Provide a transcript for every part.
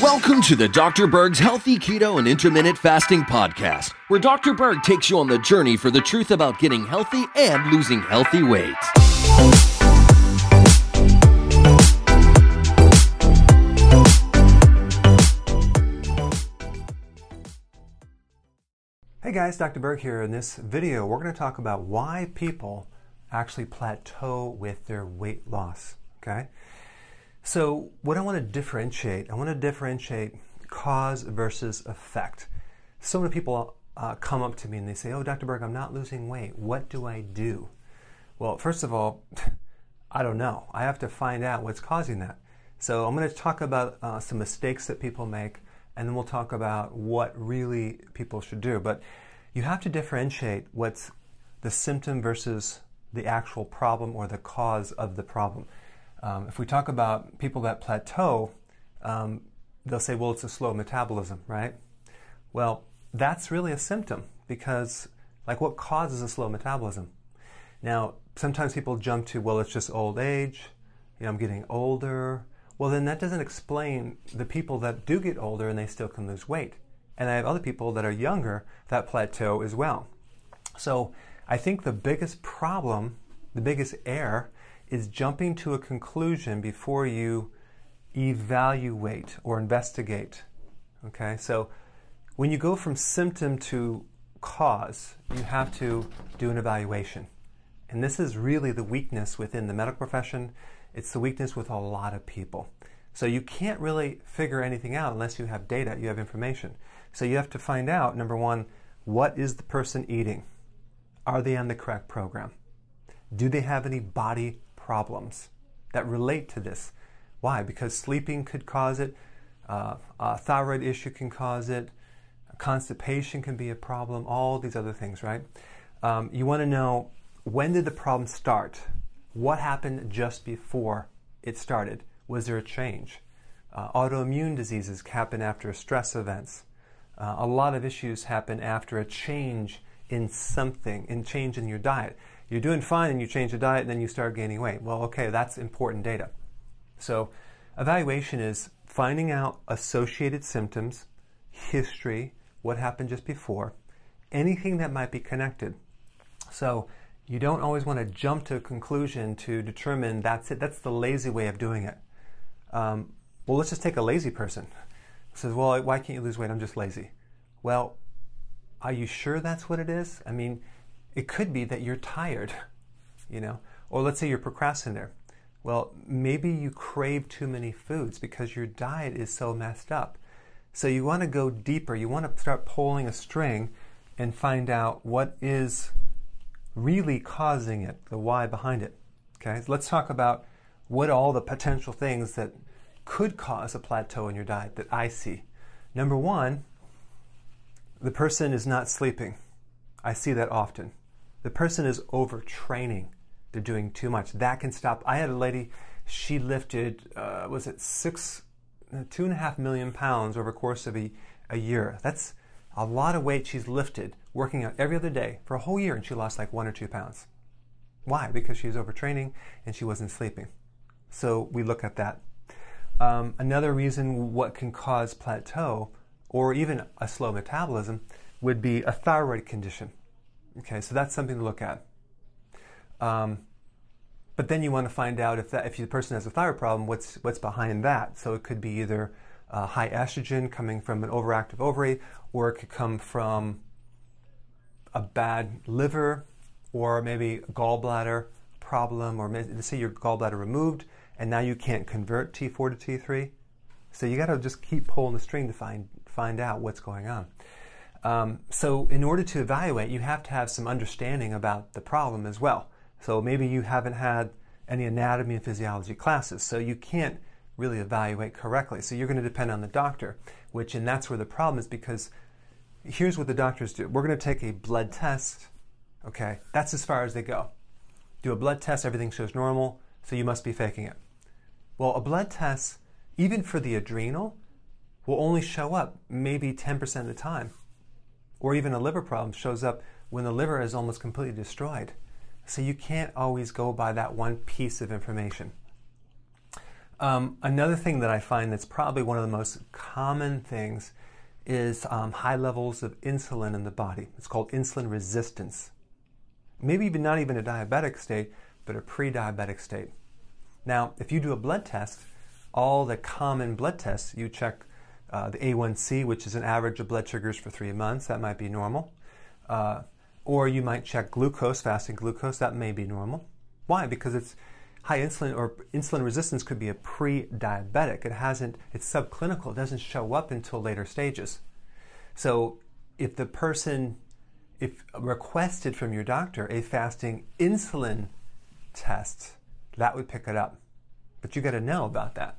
Welcome to the Dr. Berg's Healthy Keto and Intermittent Fasting Podcast, where Dr. Berg takes you on the journey for the truth about getting healthy and losing healthy weight. Hey guys, Dr. Berg here. In this video, we're going to talk about why people actually plateau with their weight loss. Okay? So, what I want to differentiate, I want to differentiate cause versus effect. So many people uh, come up to me and they say, Oh, Dr. Berg, I'm not losing weight. What do I do? Well, first of all, I don't know. I have to find out what's causing that. So, I'm going to talk about uh, some mistakes that people make, and then we'll talk about what really people should do. But you have to differentiate what's the symptom versus the actual problem or the cause of the problem. Um, if we talk about people that plateau, um, they'll say, well, it's a slow metabolism, right? Well, that's really a symptom because, like, what causes a slow metabolism? Now, sometimes people jump to, well, it's just old age, you know, I'm getting older. Well, then that doesn't explain the people that do get older and they still can lose weight. And I have other people that are younger that plateau as well. So I think the biggest problem, the biggest error, is jumping to a conclusion before you evaluate or investigate. Okay, so when you go from symptom to cause, you have to do an evaluation. And this is really the weakness within the medical profession. It's the weakness with a lot of people. So you can't really figure anything out unless you have data, you have information. So you have to find out number one, what is the person eating? Are they on the correct program? Do they have any body problems that relate to this? Why? Because sleeping could cause it, uh, a thyroid issue can cause it, constipation can be a problem, all these other things, right? Um, you want to know when did the problem start? What happened just before it started? Was there a change? Uh, autoimmune diseases happen after stress events. Uh, a lot of issues happen after a change in something, in change in your diet. You're doing fine and you change the diet and then you start gaining weight. Well, okay, that's important data. So, evaluation is finding out associated symptoms, history, what happened just before, anything that might be connected. So, you don't always want to jump to a conclusion to determine that's it. That's the lazy way of doing it. Um, well, let's just take a lazy person says, Well, why can't you lose weight? I'm just lazy. Well, are you sure that's what it is? I mean, it could be that you're tired, you know, or let's say you're procrastinator. Well, maybe you crave too many foods because your diet is so messed up. So you want to go deeper. You want to start pulling a string and find out what is really causing it, the why behind it. Okay, let's talk about what all the potential things that could cause a plateau in your diet that I see. Number one, the person is not sleeping. I see that often. The person is overtraining. They're doing too much. That can stop. I had a lady, she lifted, uh, was it six, uh, two and a half million pounds over a course of a, a year. That's a lot of weight she's lifted, working out every other day for a whole year, and she lost like one or two pounds. Why? Because she was overtraining and she wasn't sleeping. So we look at that. Um, another reason what can cause plateau or even a slow metabolism would be a thyroid condition. Okay, so that's something to look at. Um, but then you want to find out if that if the person has a thyroid problem, what's what's behind that. So it could be either uh, high estrogen coming from an overactive ovary, or it could come from a bad liver, or maybe gallbladder problem, or maybe, let's say your gallbladder removed and now you can't convert T4 to T3. So you got to just keep pulling the string to find find out what's going on. Um, so in order to evaluate, you have to have some understanding about the problem as well. So maybe you haven't had any anatomy and physiology classes, so you can't really evaluate correctly. So you're going to depend on the doctor, which and that's where the problem is because here's what the doctors do. We're going to take a blood test. Okay, that's as far as they go. Do a blood test, everything shows normal, so you must be faking it. Well, a blood test, even for the adrenal, will only show up maybe 10% of the time. Or even a liver problem shows up when the liver is almost completely destroyed. So you can't always go by that one piece of information. Um, another thing that I find that's probably one of the most common things is um, high levels of insulin in the body. It's called insulin resistance. Maybe even not even a diabetic state, but a pre diabetic state. Now, if you do a blood test, all the common blood tests, you check uh, the A1C, which is an average of blood sugars for three months, that might be normal. Uh, or you might check glucose, fasting glucose, that may be normal. Why? Because it's high insulin or insulin resistance could be a pre-diabetic. It hasn't, it's subclinical. It doesn't show up until later stages. So if the person, if requested from your doctor a fasting insulin test, that would pick it up. But you got to know about that.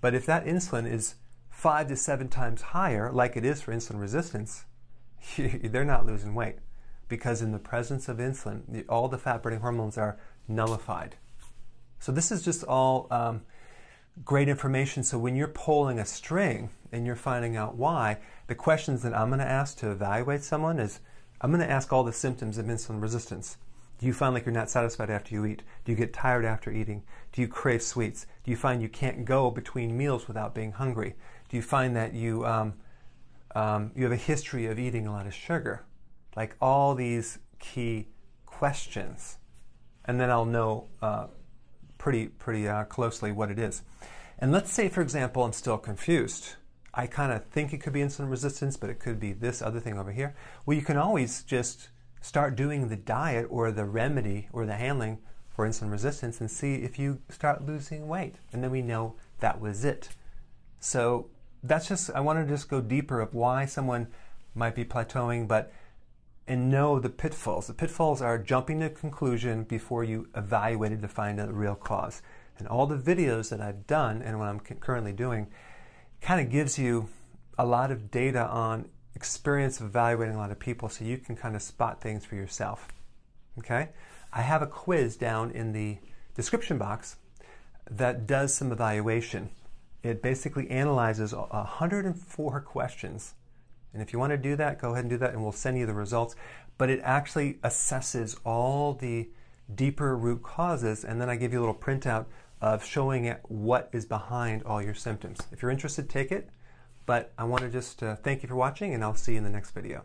But if that insulin is five to seven times higher, like it is for insulin resistance, they're not losing weight because in the presence of insulin, all the fat burning hormones are nullified. So this is just all um, great information. So when you're pulling a string and you're finding out why, the questions that I'm going to ask to evaluate someone is I'm going to ask all the symptoms of insulin resistance. Do you find like you're not satisfied after you eat? Do you get tired after eating? Do you crave sweets? Do you find you can't go between meals without being hungry? Do you find that you um, um, you have a history of eating a lot of sugar? Like all these key questions, and then I'll know uh, pretty pretty uh, closely what it is. And let's say, for example, I'm still confused. I kind of think it could be insulin resistance, but it could be this other thing over here. Well, you can always just start doing the diet or the remedy or the handling for insulin resistance and see if you start losing weight. And then we know that was it. So that's just, I want to just go deeper of why someone might be plateauing, but and know the pitfalls. The pitfalls are jumping to a conclusion before you evaluated to find a real cause. And all the videos that I've done and what I'm currently doing kind of gives you a lot of data on experience of evaluating a lot of people so you can kind of spot things for yourself. Okay? I have a quiz down in the description box that does some evaluation. It basically analyzes 104 questions. And if you want to do that, go ahead and do that, and we'll send you the results. But it actually assesses all the deeper root causes, and then I give you a little printout of showing what is behind all your symptoms. If you're interested, take it. But I want to just uh, thank you for watching, and I'll see you in the next video.